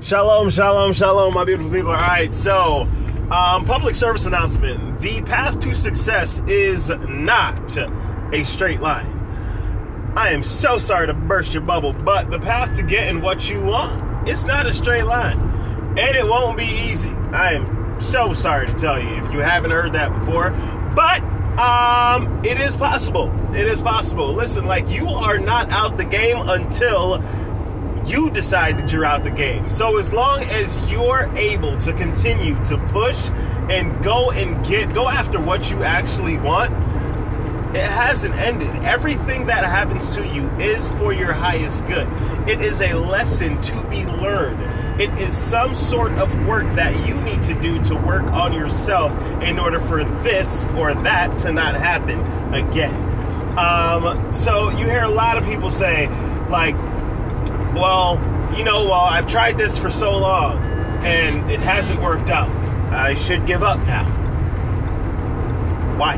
Shalom, shalom, shalom, my beautiful people. All right, so um, public service announcement: the path to success is not a straight line. I am so sorry to burst your bubble, but the path to getting what you want is not a straight line, and it won't be easy. I am so sorry to tell you if you haven't heard that before, but um, it is possible. It is possible. Listen, like you are not out the game until you decide that you're out the game. So as long as you're able to continue to push and go and get go after what you actually want, it hasn't ended. Everything that happens to you is for your highest good. It is a lesson to be learned. It is some sort of work that you need to do to work on yourself in order for this or that to not happen again. Um, so you hear a lot of people say, like, well, you know, well, I've tried this for so long and it hasn't worked out. I should give up now. Why?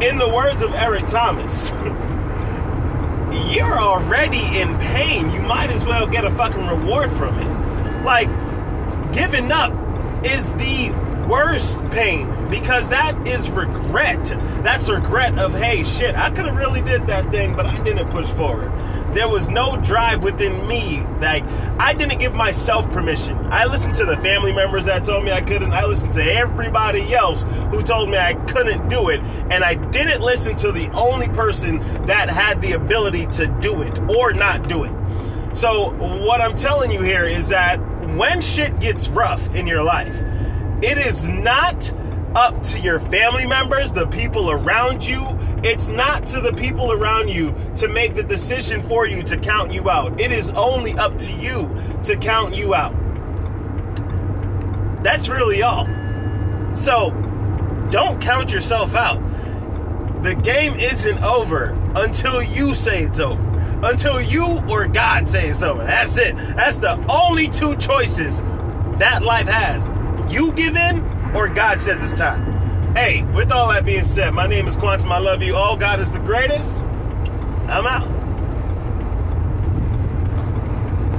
In the words of Eric Thomas, you're already in pain. You might as well get a fucking reward from it. Like, giving up is the worst pain because that is regret. That's regret of, hey, shit, I could have really did that thing, but I didn't push forward. There was no drive within me. Like, I didn't give myself permission. I listened to the family members that told me I couldn't. I listened to everybody else who told me I couldn't do it. And I didn't listen to the only person that had the ability to do it or not do it. So, what I'm telling you here is that when shit gets rough in your life, it is not up to your family members, the people around you. It's not to the people around you to make the decision for you to count you out. It is only up to you to count you out. That's really all. So, don't count yourself out. The game isn't over until you say it's over. Until you or God say it's over. That's it. That's the only two choices that life has. You give in or God says it's time. Hey, with all that being said, my name is Quantum. I love you all. God is the greatest. I'm out.